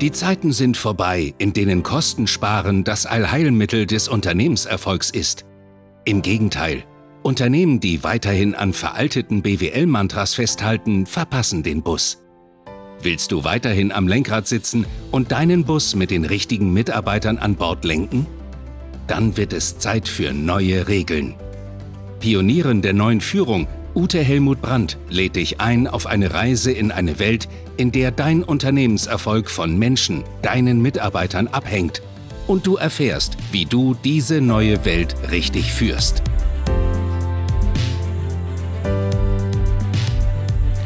Die Zeiten sind vorbei, in denen Kostensparen das Allheilmittel des Unternehmenserfolgs ist. Im Gegenteil, Unternehmen, die weiterhin an veralteten BWL-Mantras festhalten, verpassen den Bus. Willst du weiterhin am Lenkrad sitzen und deinen Bus mit den richtigen Mitarbeitern an Bord lenken? Dann wird es Zeit für neue Regeln. Pionierin der neuen Führung Ute Helmut Brandt lädt dich ein auf eine Reise in eine Welt, in der dein Unternehmenserfolg von Menschen, deinen Mitarbeitern abhängt und du erfährst, wie du diese neue Welt richtig führst.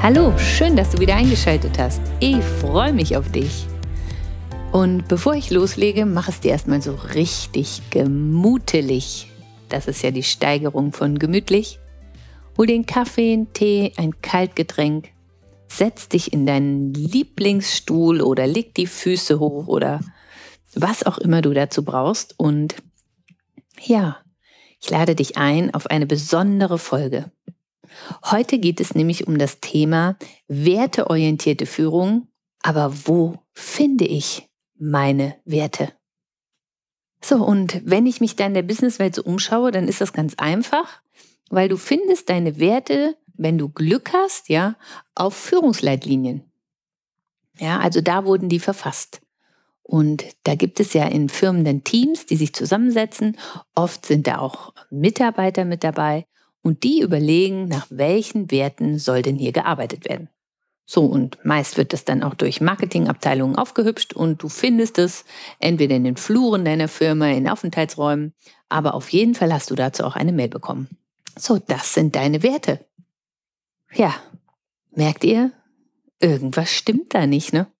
Hallo, schön, dass du wieder eingeschaltet hast. Ich freue mich auf dich. Und bevor ich loslege, mach es dir erstmal so richtig gemutelig. Das ist ja die Steigerung von gemütlich. Hol den Kaffee, einen Tee, ein Kaltgetränk, setz dich in deinen Lieblingsstuhl oder leg die Füße hoch oder was auch immer du dazu brauchst. Und ja, ich lade dich ein auf eine besondere Folge. Heute geht es nämlich um das Thema werteorientierte Führung. Aber wo finde ich meine Werte? So, und wenn ich mich da in der Businesswelt so umschaue, dann ist das ganz einfach weil du findest deine Werte, wenn du Glück hast, ja, auf Führungsleitlinien. Ja, also da wurden die verfasst. Und da gibt es ja in Firmen dann Teams, die sich zusammensetzen. Oft sind da auch Mitarbeiter mit dabei und die überlegen, nach welchen Werten soll denn hier gearbeitet werden. So, und meist wird das dann auch durch Marketingabteilungen aufgehübscht und du findest es entweder in den Fluren deiner Firma, in Aufenthaltsräumen, aber auf jeden Fall hast du dazu auch eine Mail bekommen. So, das sind deine Werte. Ja, merkt ihr, irgendwas stimmt da nicht, ne?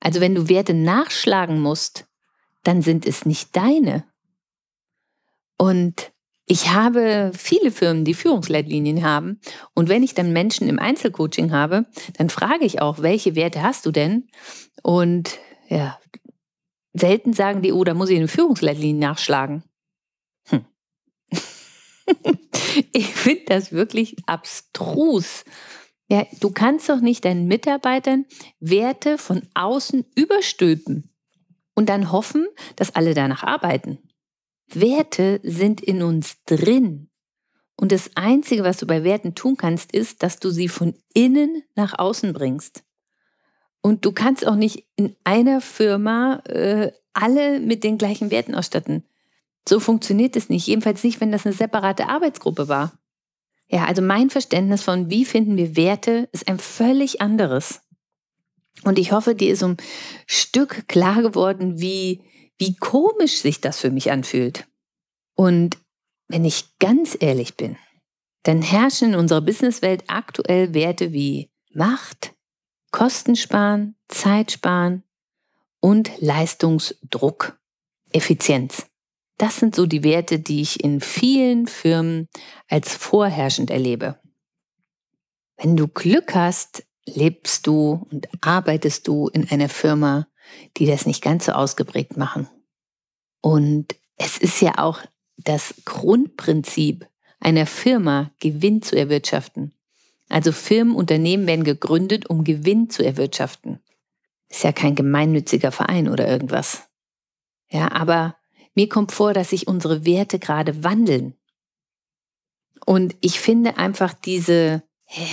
Also wenn du Werte nachschlagen musst, dann sind es nicht deine. Und ich habe viele Firmen, die Führungsleitlinien haben. Und wenn ich dann Menschen im Einzelcoaching habe, dann frage ich auch, welche Werte hast du denn? Und ja, selten sagen die, oh, da muss ich eine Führungsleitlinie nachschlagen. Ich finde das wirklich abstrus. Ja, du kannst doch nicht deinen Mitarbeitern Werte von außen überstülpen und dann hoffen, dass alle danach arbeiten. Werte sind in uns drin. Und das Einzige, was du bei Werten tun kannst, ist, dass du sie von innen nach außen bringst. Und du kannst auch nicht in einer Firma äh, alle mit den gleichen Werten ausstatten. So funktioniert es nicht. Jedenfalls nicht, wenn das eine separate Arbeitsgruppe war. Ja, also mein Verständnis von, wie finden wir Werte, ist ein völlig anderes. Und ich hoffe, dir ist um Stück klar geworden, wie, wie komisch sich das für mich anfühlt. Und wenn ich ganz ehrlich bin, dann herrschen in unserer Businesswelt aktuell Werte wie Macht, Kostensparen, Zeitsparen und Leistungsdruck, Effizienz. Das sind so die Werte, die ich in vielen Firmen als vorherrschend erlebe. Wenn du Glück hast, lebst du und arbeitest du in einer Firma, die das nicht ganz so ausgeprägt machen. Und es ist ja auch das Grundprinzip einer Firma, Gewinn zu erwirtschaften. Also Firmen, Unternehmen werden gegründet, um Gewinn zu erwirtschaften. Ist ja kein gemeinnütziger Verein oder irgendwas. Ja, aber mir kommt vor, dass sich unsere Werte gerade wandeln. Und ich finde einfach diese,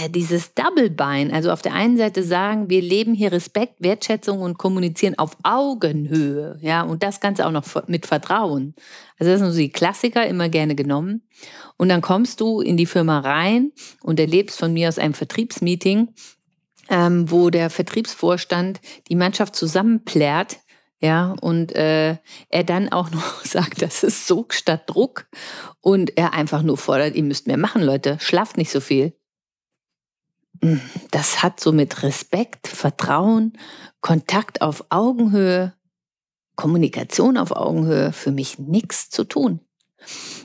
dieses Double-Bein, also auf der einen Seite sagen, wir leben hier Respekt, Wertschätzung und kommunizieren auf Augenhöhe, ja, und das Ganze auch noch mit Vertrauen. Also das sind so die Klassiker, immer gerne genommen. Und dann kommst du in die Firma rein und erlebst von mir aus einem Vertriebsmeeting, ähm, wo der Vertriebsvorstand die Mannschaft zusammenplärt, ja, und äh, er dann auch noch sagt, das ist Sog statt Druck und er einfach nur fordert, ihr müsst mehr machen, Leute, schlaft nicht so viel. Hm, das hat so mit Respekt, Vertrauen, Kontakt auf Augenhöhe, Kommunikation auf Augenhöhe für mich nichts zu tun.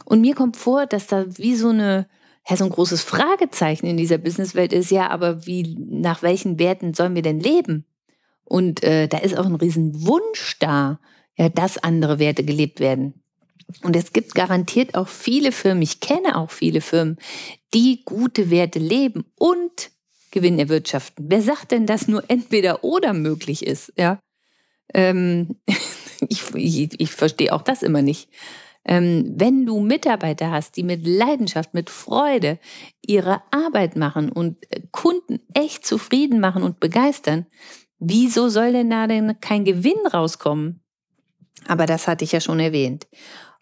Und mir kommt vor, dass da wie so eine ja, so ein großes Fragezeichen in dieser Businesswelt ist, ja, aber wie, nach welchen Werten sollen wir denn leben? Und äh, da ist auch ein Riesenwunsch da, ja, dass andere Werte gelebt werden. Und es gibt garantiert auch viele Firmen, ich kenne auch viele Firmen, die gute Werte leben und Gewinn erwirtschaften. Wer sagt denn, dass nur entweder oder möglich ist? Ja? Ähm, ich, ich, ich verstehe auch das immer nicht. Ähm, wenn du Mitarbeiter hast, die mit Leidenschaft, mit Freude ihre Arbeit machen und äh, Kunden echt zufrieden machen und begeistern, wieso soll denn da denn kein Gewinn rauskommen? Aber das hatte ich ja schon erwähnt.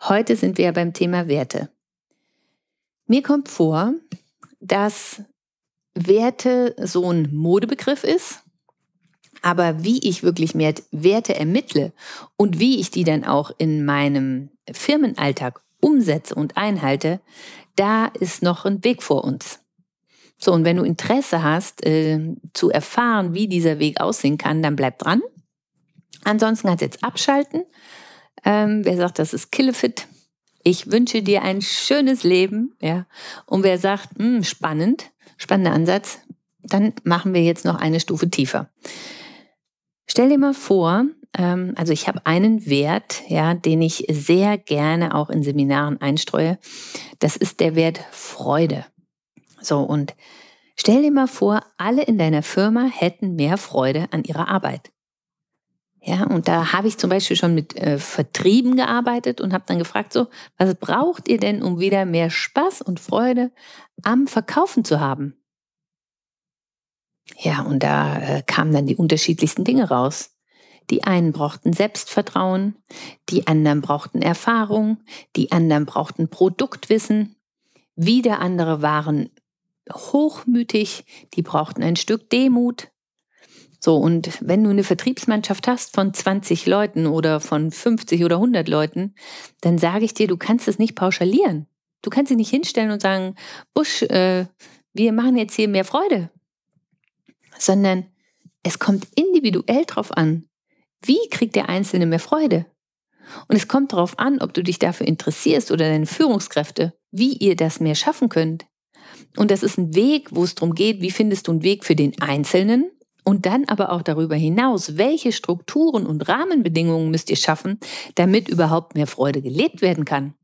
Heute sind wir ja beim Thema Werte. Mir kommt vor, dass Werte so ein Modebegriff ist, aber wie ich wirklich mehr Werte ermittle und wie ich die dann auch in meinem Firmenalltag umsetze und einhalte, da ist noch ein Weg vor uns. So, und wenn du Interesse hast, äh, zu erfahren, wie dieser Weg aussehen kann, dann bleib dran. Ansonsten kannst du jetzt abschalten. Ähm, wer sagt, das ist Killefit, ich wünsche dir ein schönes Leben, ja. Und wer sagt, mh, hm, spannend, spannender Ansatz, dann machen wir jetzt noch eine Stufe tiefer. Stell dir mal vor, ähm, also ich habe einen Wert, ja, den ich sehr gerne auch in Seminaren einstreue. Das ist der Wert Freude. So, und stell dir mal vor, alle in deiner Firma hätten mehr Freude an ihrer Arbeit. Ja, und da habe ich zum Beispiel schon mit äh, Vertrieben gearbeitet und habe dann gefragt, so, was braucht ihr denn, um wieder mehr Spaß und Freude am Verkaufen zu haben? Ja, und da äh, kamen dann die unterschiedlichsten Dinge raus. Die einen brauchten Selbstvertrauen, die anderen brauchten Erfahrung, die anderen brauchten Produktwissen, wieder andere waren hochmütig, die brauchten ein Stück Demut. So, und wenn du eine Vertriebsmannschaft hast von 20 Leuten oder von 50 oder 100 Leuten, dann sage ich dir, du kannst es nicht pauschalieren. Du kannst dich nicht hinstellen und sagen, Busch, äh, wir machen jetzt hier mehr Freude. Sondern es kommt individuell drauf an, wie kriegt der Einzelne mehr Freude? Und es kommt darauf an, ob du dich dafür interessierst oder deine Führungskräfte, wie ihr das mehr schaffen könnt. Und das ist ein Weg, wo es darum geht, wie findest du einen Weg für den Einzelnen und dann aber auch darüber hinaus, welche Strukturen und Rahmenbedingungen müsst ihr schaffen, damit überhaupt mehr Freude gelebt werden kann.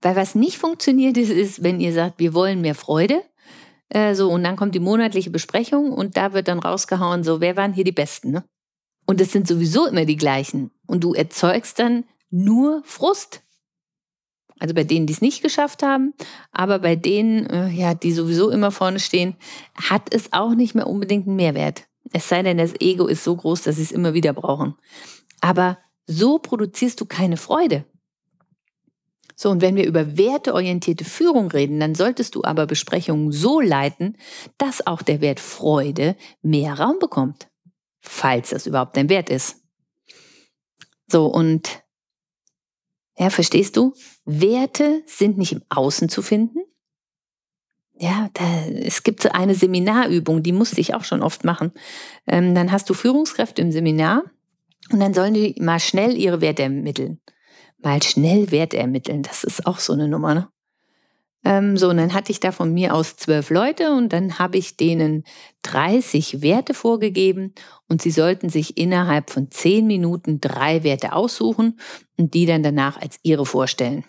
Weil was nicht funktioniert ist, ist, wenn ihr sagt, wir wollen mehr Freude, äh, so und dann kommt die monatliche Besprechung und da wird dann rausgehauen, so wer waren hier die Besten, ne? Und es sind sowieso immer die gleichen und du erzeugst dann nur Frust. Also bei denen, die es nicht geschafft haben, aber bei denen, äh, ja, die sowieso immer vorne stehen, hat es auch nicht mehr unbedingt einen Mehrwert. Es sei denn, das Ego ist so groß, dass sie es immer wieder brauchen. Aber so produzierst du keine Freude. So, und wenn wir über werteorientierte Führung reden, dann solltest du aber Besprechungen so leiten, dass auch der Wert Freude mehr Raum bekommt. Falls das überhaupt dein Wert ist. So, und ja, verstehst du? Werte sind nicht im Außen zu finden. Ja, da, es gibt so eine Seminarübung, die musste ich auch schon oft machen. Ähm, dann hast du Führungskräfte im Seminar und dann sollen die mal schnell ihre Werte ermitteln. Mal schnell Werte ermitteln, das ist auch so eine Nummer. Ne? Ähm, so, und dann hatte ich da von mir aus zwölf Leute und dann habe ich denen 30 Werte vorgegeben und sie sollten sich innerhalb von zehn Minuten drei Werte aussuchen und die dann danach als ihre vorstellen.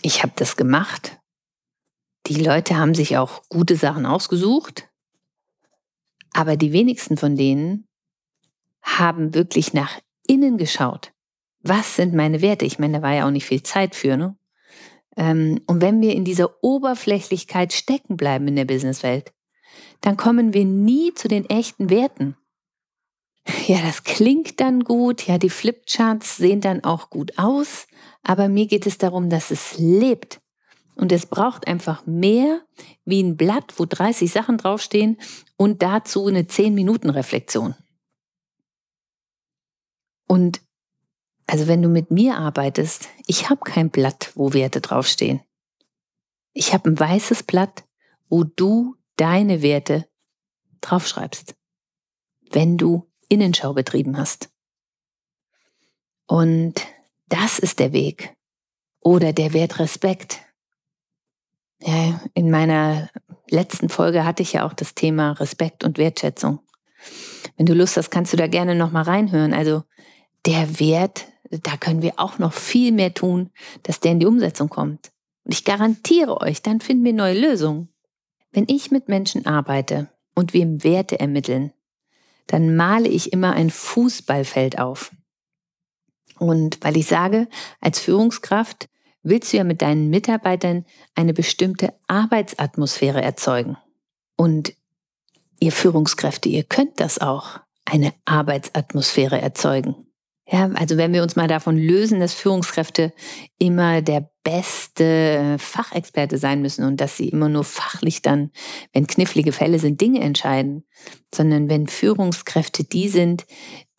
Ich habe das gemacht. Die Leute haben sich auch gute Sachen ausgesucht, aber die wenigsten von denen haben wirklich nach innen geschaut. Was sind meine Werte? Ich meine, da war ja auch nicht viel Zeit für, ne? Ähm, und wenn wir in dieser Oberflächlichkeit stecken bleiben in der Businesswelt, dann kommen wir nie zu den echten Werten. Ja, das klingt dann gut, ja, die Flipcharts sehen dann auch gut aus, aber mir geht es darum, dass es lebt. Und es braucht einfach mehr wie ein Blatt, wo 30 Sachen draufstehen und dazu eine 10-Minuten-Reflexion. Und also wenn du mit mir arbeitest, ich habe kein Blatt, wo Werte draufstehen. Ich habe ein weißes Blatt, wo du deine Werte draufschreibst, wenn du Innenschau betrieben hast. Und das ist der Weg. Oder der Wert Respekt. Ja, in meiner letzten Folge hatte ich ja auch das Thema Respekt und Wertschätzung. Wenn du Lust hast, kannst du da gerne nochmal reinhören. Also der Wert da können wir auch noch viel mehr tun, dass der in die Umsetzung kommt. Und ich garantiere euch, dann finden wir neue Lösungen. Wenn ich mit Menschen arbeite und wir Werte ermitteln, dann male ich immer ein Fußballfeld auf. Und weil ich sage, als Führungskraft willst du ja mit deinen Mitarbeitern eine bestimmte Arbeitsatmosphäre erzeugen. Und ihr Führungskräfte, ihr könnt das auch, eine Arbeitsatmosphäre erzeugen. Ja, also wenn wir uns mal davon lösen, dass Führungskräfte immer der beste Fachexperte sein müssen und dass sie immer nur fachlich dann, wenn knifflige Fälle sind, Dinge entscheiden, sondern wenn Führungskräfte die sind,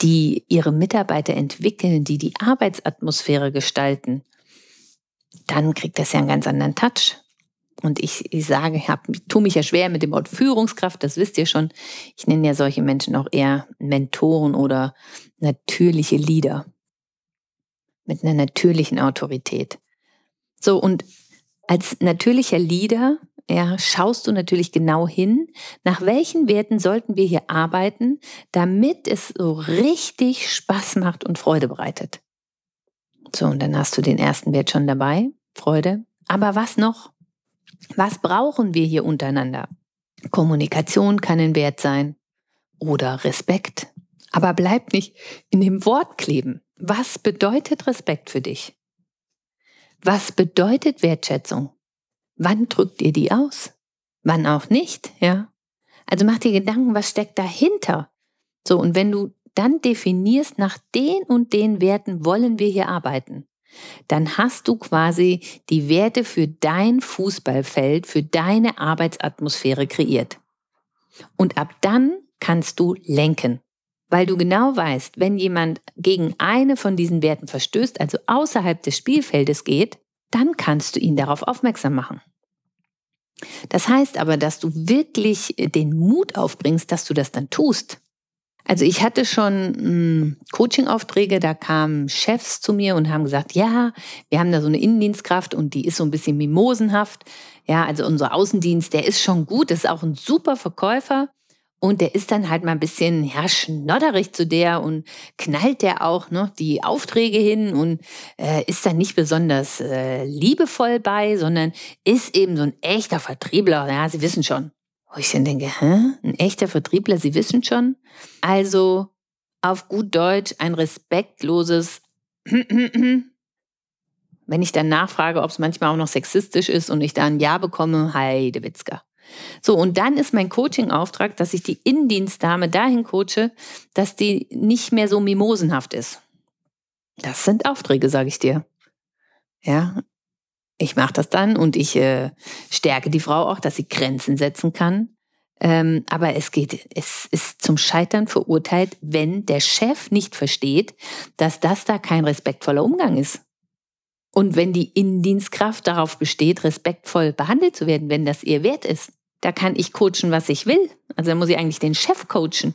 die ihre Mitarbeiter entwickeln, die die Arbeitsatmosphäre gestalten, dann kriegt das ja einen ganz anderen Touch. Und ich, ich sage, ich hab, tue mich ja schwer mit dem Wort Führungskraft, das wisst ihr schon. Ich nenne ja solche Menschen auch eher Mentoren oder natürliche Leader mit einer natürlichen Autorität. So, und als natürlicher Leader ja, schaust du natürlich genau hin, nach welchen Werten sollten wir hier arbeiten, damit es so richtig Spaß macht und Freude bereitet. So, und dann hast du den ersten Wert schon dabei, Freude. Aber was noch? Was brauchen wir hier untereinander? Kommunikation kann ein Wert sein oder Respekt. Aber bleib nicht in dem Wort kleben. Was bedeutet Respekt für dich? Was bedeutet Wertschätzung? Wann drückt ihr die aus? Wann auch nicht, ja? Also mach dir Gedanken, was steckt dahinter? So, und wenn du dann definierst, nach den und den Werten wollen wir hier arbeiten, dann hast du quasi die Werte für dein Fußballfeld, für deine Arbeitsatmosphäre kreiert. Und ab dann kannst du lenken, weil du genau weißt, wenn jemand gegen eine von diesen Werten verstößt, also außerhalb des Spielfeldes geht, dann kannst du ihn darauf aufmerksam machen. Das heißt aber, dass du wirklich den Mut aufbringst, dass du das dann tust. Also ich hatte schon hm, Coaching-Aufträge, da kamen Chefs zu mir und haben gesagt, ja, wir haben da so eine Innendienstkraft und die ist so ein bisschen mimosenhaft. Ja, also unser Außendienst, der ist schon gut, ist auch ein super Verkäufer. Und der ist dann halt mal ein bisschen ja, schnodderig zu der und knallt der auch noch die Aufträge hin und äh, ist dann nicht besonders äh, liebevoll bei, sondern ist eben so ein echter Vertriebler. Ja, Sie wissen schon. Wo ich dann denke, hä? Ein echter Vertriebler, Sie wissen schon. Also auf gut Deutsch ein respektloses wenn ich dann nachfrage, ob es manchmal auch noch sexistisch ist und ich da ein Ja bekomme, Heidewitzka. So, und dann ist mein Coaching-Auftrag, dass ich die Innendienstdame dahin coache, dass die nicht mehr so mimosenhaft ist. Das sind Aufträge, sage ich dir. Ja, ich mache das dann und ich äh, stärke die Frau auch, dass sie Grenzen setzen kann. Ähm, aber es geht, es ist zum Scheitern verurteilt, wenn der Chef nicht versteht, dass das da kein respektvoller Umgang ist. Und wenn die Innendienstkraft darauf besteht, respektvoll behandelt zu werden, wenn das ihr wert ist, da kann ich coachen, was ich will. Also da muss ich eigentlich den Chef coachen.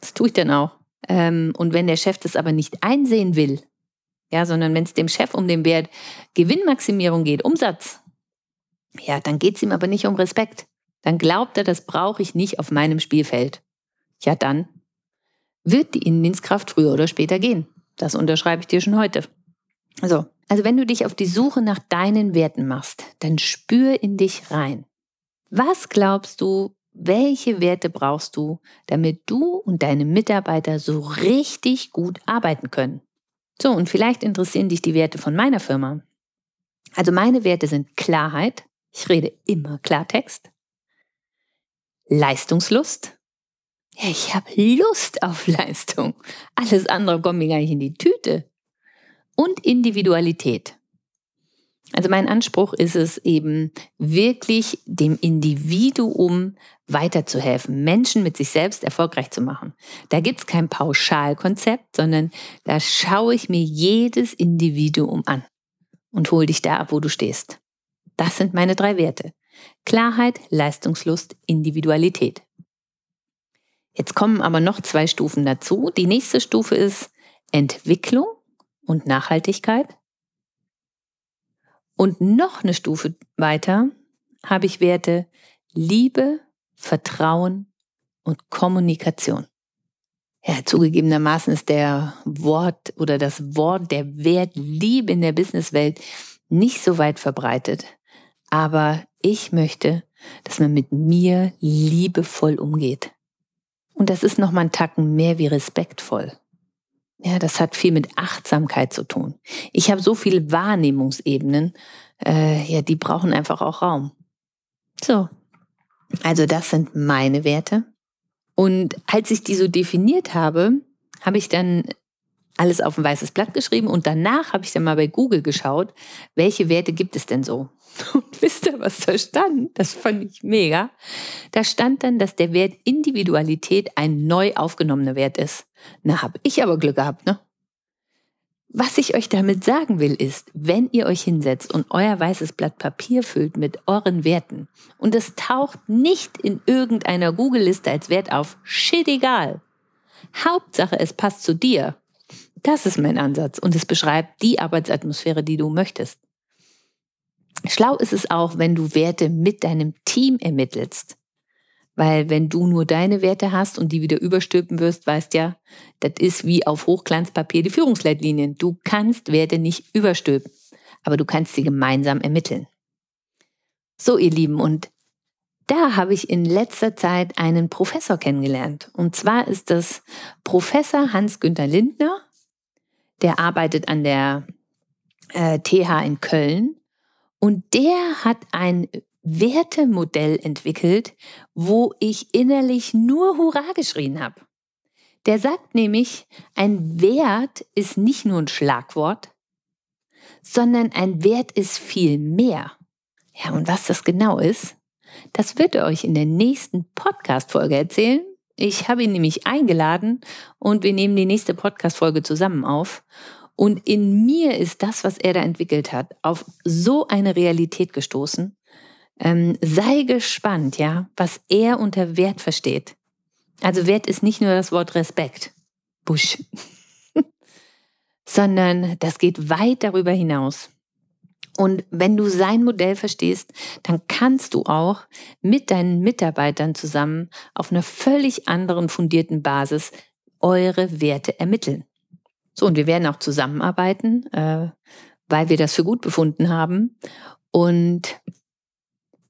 Das tue ich dann auch. Ähm, und wenn der Chef das aber nicht einsehen will, ja, sondern wenn es dem Chef um den Wert Gewinnmaximierung geht, Umsatz, ja, dann geht es ihm aber nicht um Respekt. Dann glaubt er, das brauche ich nicht auf meinem Spielfeld. Ja, dann wird die Innendienstkraft früher oder später gehen. Das unterschreibe ich dir schon heute. Also, also wenn du dich auf die Suche nach deinen Werten machst, dann spür in dich rein. Was glaubst du, welche Werte brauchst du, damit du und deine Mitarbeiter so richtig gut arbeiten können? So, und vielleicht interessieren dich die Werte von meiner Firma. Also meine Werte sind Klarheit, ich rede immer Klartext, Leistungslust, ja, ich habe Lust auf Leistung, alles andere kommt mir gar nicht in die Tüte, und Individualität. Also mein Anspruch ist es eben wirklich dem Individuum weiterzuhelfen, Menschen mit sich selbst erfolgreich zu machen. Da gibt's kein Pauschalkonzept, sondern da schaue ich mir jedes Individuum an und hole dich da ab, wo du stehst. Das sind meine drei Werte. Klarheit, Leistungslust, Individualität. Jetzt kommen aber noch zwei Stufen dazu. Die nächste Stufe ist Entwicklung und Nachhaltigkeit. Und noch eine Stufe weiter habe ich Werte Liebe, Vertrauen und Kommunikation. Ja, zugegebenermaßen ist der Wort oder das Wort der Wert Liebe in der Businesswelt nicht so weit verbreitet. Aber ich möchte, dass man mit mir liebevoll umgeht. Und das ist nochmal ein Tacken mehr wie respektvoll. Ja, das hat viel mit Achtsamkeit zu tun. Ich habe so viele Wahrnehmungsebenen, äh, ja, die brauchen einfach auch Raum. So, also das sind meine Werte. Und als ich die so definiert habe, habe ich dann alles auf ein weißes Blatt geschrieben und danach habe ich dann mal bei Google geschaut, welche Werte gibt es denn so? Und wisst ihr, was da stand? Das fand ich mega. Da stand dann, dass der Wert Individualität ein neu aufgenommener Wert ist. Na, habe ich aber Glück gehabt, ne? Was ich euch damit sagen will, ist, wenn ihr euch hinsetzt und euer weißes Blatt Papier füllt mit euren Werten und es taucht nicht in irgendeiner Google-Liste als Wert auf, shit egal. Hauptsache, es passt zu dir. Das ist mein Ansatz und es beschreibt die Arbeitsatmosphäre, die du möchtest. Schlau ist es auch, wenn du Werte mit deinem Team ermittelst. Weil wenn du nur deine Werte hast und die wieder überstülpen wirst, weißt ja, das ist wie auf Hochglanzpapier die Führungsleitlinien. Du kannst Werte nicht überstülpen, aber du kannst sie gemeinsam ermitteln. So, ihr Lieben, und da habe ich in letzter Zeit einen Professor kennengelernt. Und zwar ist das Professor Hans-Günther Lindner. Der arbeitet an der äh, TH in Köln. Und der hat ein Wertemodell entwickelt, wo ich innerlich nur Hurra geschrien habe. Der sagt nämlich, ein Wert ist nicht nur ein Schlagwort, sondern ein Wert ist viel mehr. Ja, und was das genau ist, das wird er euch in der nächsten Podcast-Folge erzählen. Ich habe ihn nämlich eingeladen und wir nehmen die nächste Podcast-Folge zusammen auf. Und in mir ist das, was er da entwickelt hat, auf so eine Realität gestoßen, ähm, sei gespannt, ja, was er unter Wert versteht. Also Wert ist nicht nur das Wort Respekt, Busch, sondern das geht weit darüber hinaus. Und wenn du sein Modell verstehst, dann kannst du auch mit deinen Mitarbeitern zusammen auf einer völlig anderen fundierten Basis eure Werte ermitteln. So, und wir werden auch zusammenarbeiten, äh, weil wir das für gut befunden haben. Und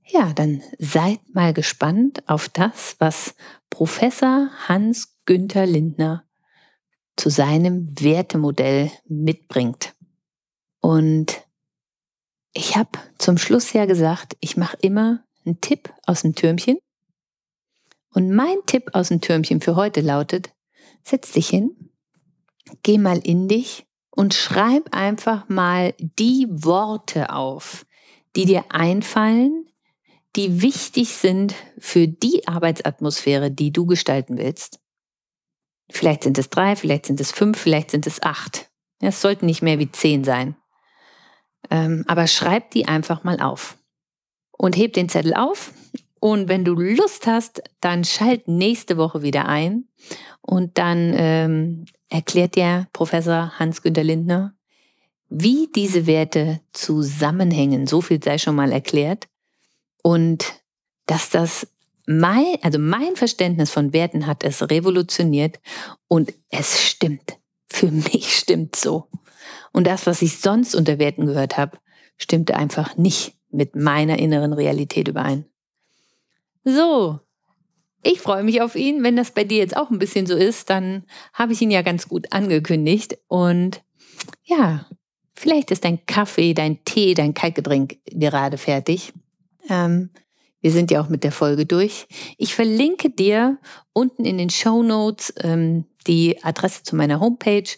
ja, dann seid mal gespannt auf das, was Professor Hans Günther Lindner zu seinem Wertemodell mitbringt. Und ich habe zum Schluss ja gesagt, ich mache immer einen Tipp aus dem Türmchen. Und mein Tipp aus dem Türmchen für heute lautet, setz dich hin, geh mal in dich und schreib einfach mal die Worte auf, die dir einfallen, die wichtig sind für die Arbeitsatmosphäre, die du gestalten willst. Vielleicht sind es drei, vielleicht sind es fünf, vielleicht sind es acht. Es sollten nicht mehr wie zehn sein. Ähm, aber schreib die einfach mal auf. Und heb den Zettel auf. Und wenn du Lust hast, dann schalt nächste Woche wieder ein. Und dann ähm, erklärt dir Professor Hans-Günter Lindner, wie diese Werte zusammenhängen. So viel sei schon mal erklärt. Und dass das mein, also mein Verständnis von Werten hat es revolutioniert und es stimmt. Für mich stimmt so. Und das, was ich sonst unter Werten gehört habe, stimmte einfach nicht mit meiner inneren Realität überein. So, ich freue mich auf ihn. Wenn das bei dir jetzt auch ein bisschen so ist, dann habe ich ihn ja ganz gut angekündigt. Und ja, vielleicht ist dein Kaffee, dein Tee, dein Kaltgetränk gerade fertig. Ähm, wir sind ja auch mit der Folge durch. Ich verlinke dir unten in den Show Notes ähm, die Adresse zu meiner Homepage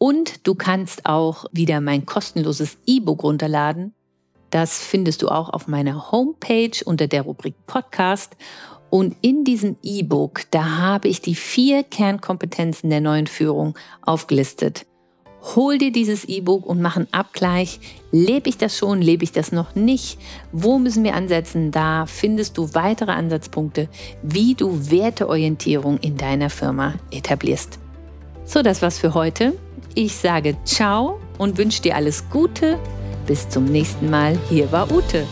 und du kannst auch wieder mein kostenloses E-Book runterladen. Das findest du auch auf meiner Homepage unter der Rubrik Podcast. Und in diesem E-Book, da habe ich die vier Kernkompetenzen der neuen Führung aufgelistet. Hol dir dieses E-Book und mach einen Abgleich. Lebe ich das schon? Lebe ich das noch nicht? Wo müssen wir ansetzen? Da findest du weitere Ansatzpunkte, wie du Werteorientierung in deiner Firma etablierst. So, das war's für heute. Ich sage ciao und wünsche dir alles Gute. Bis zum nächsten Mal. Hier war Ute.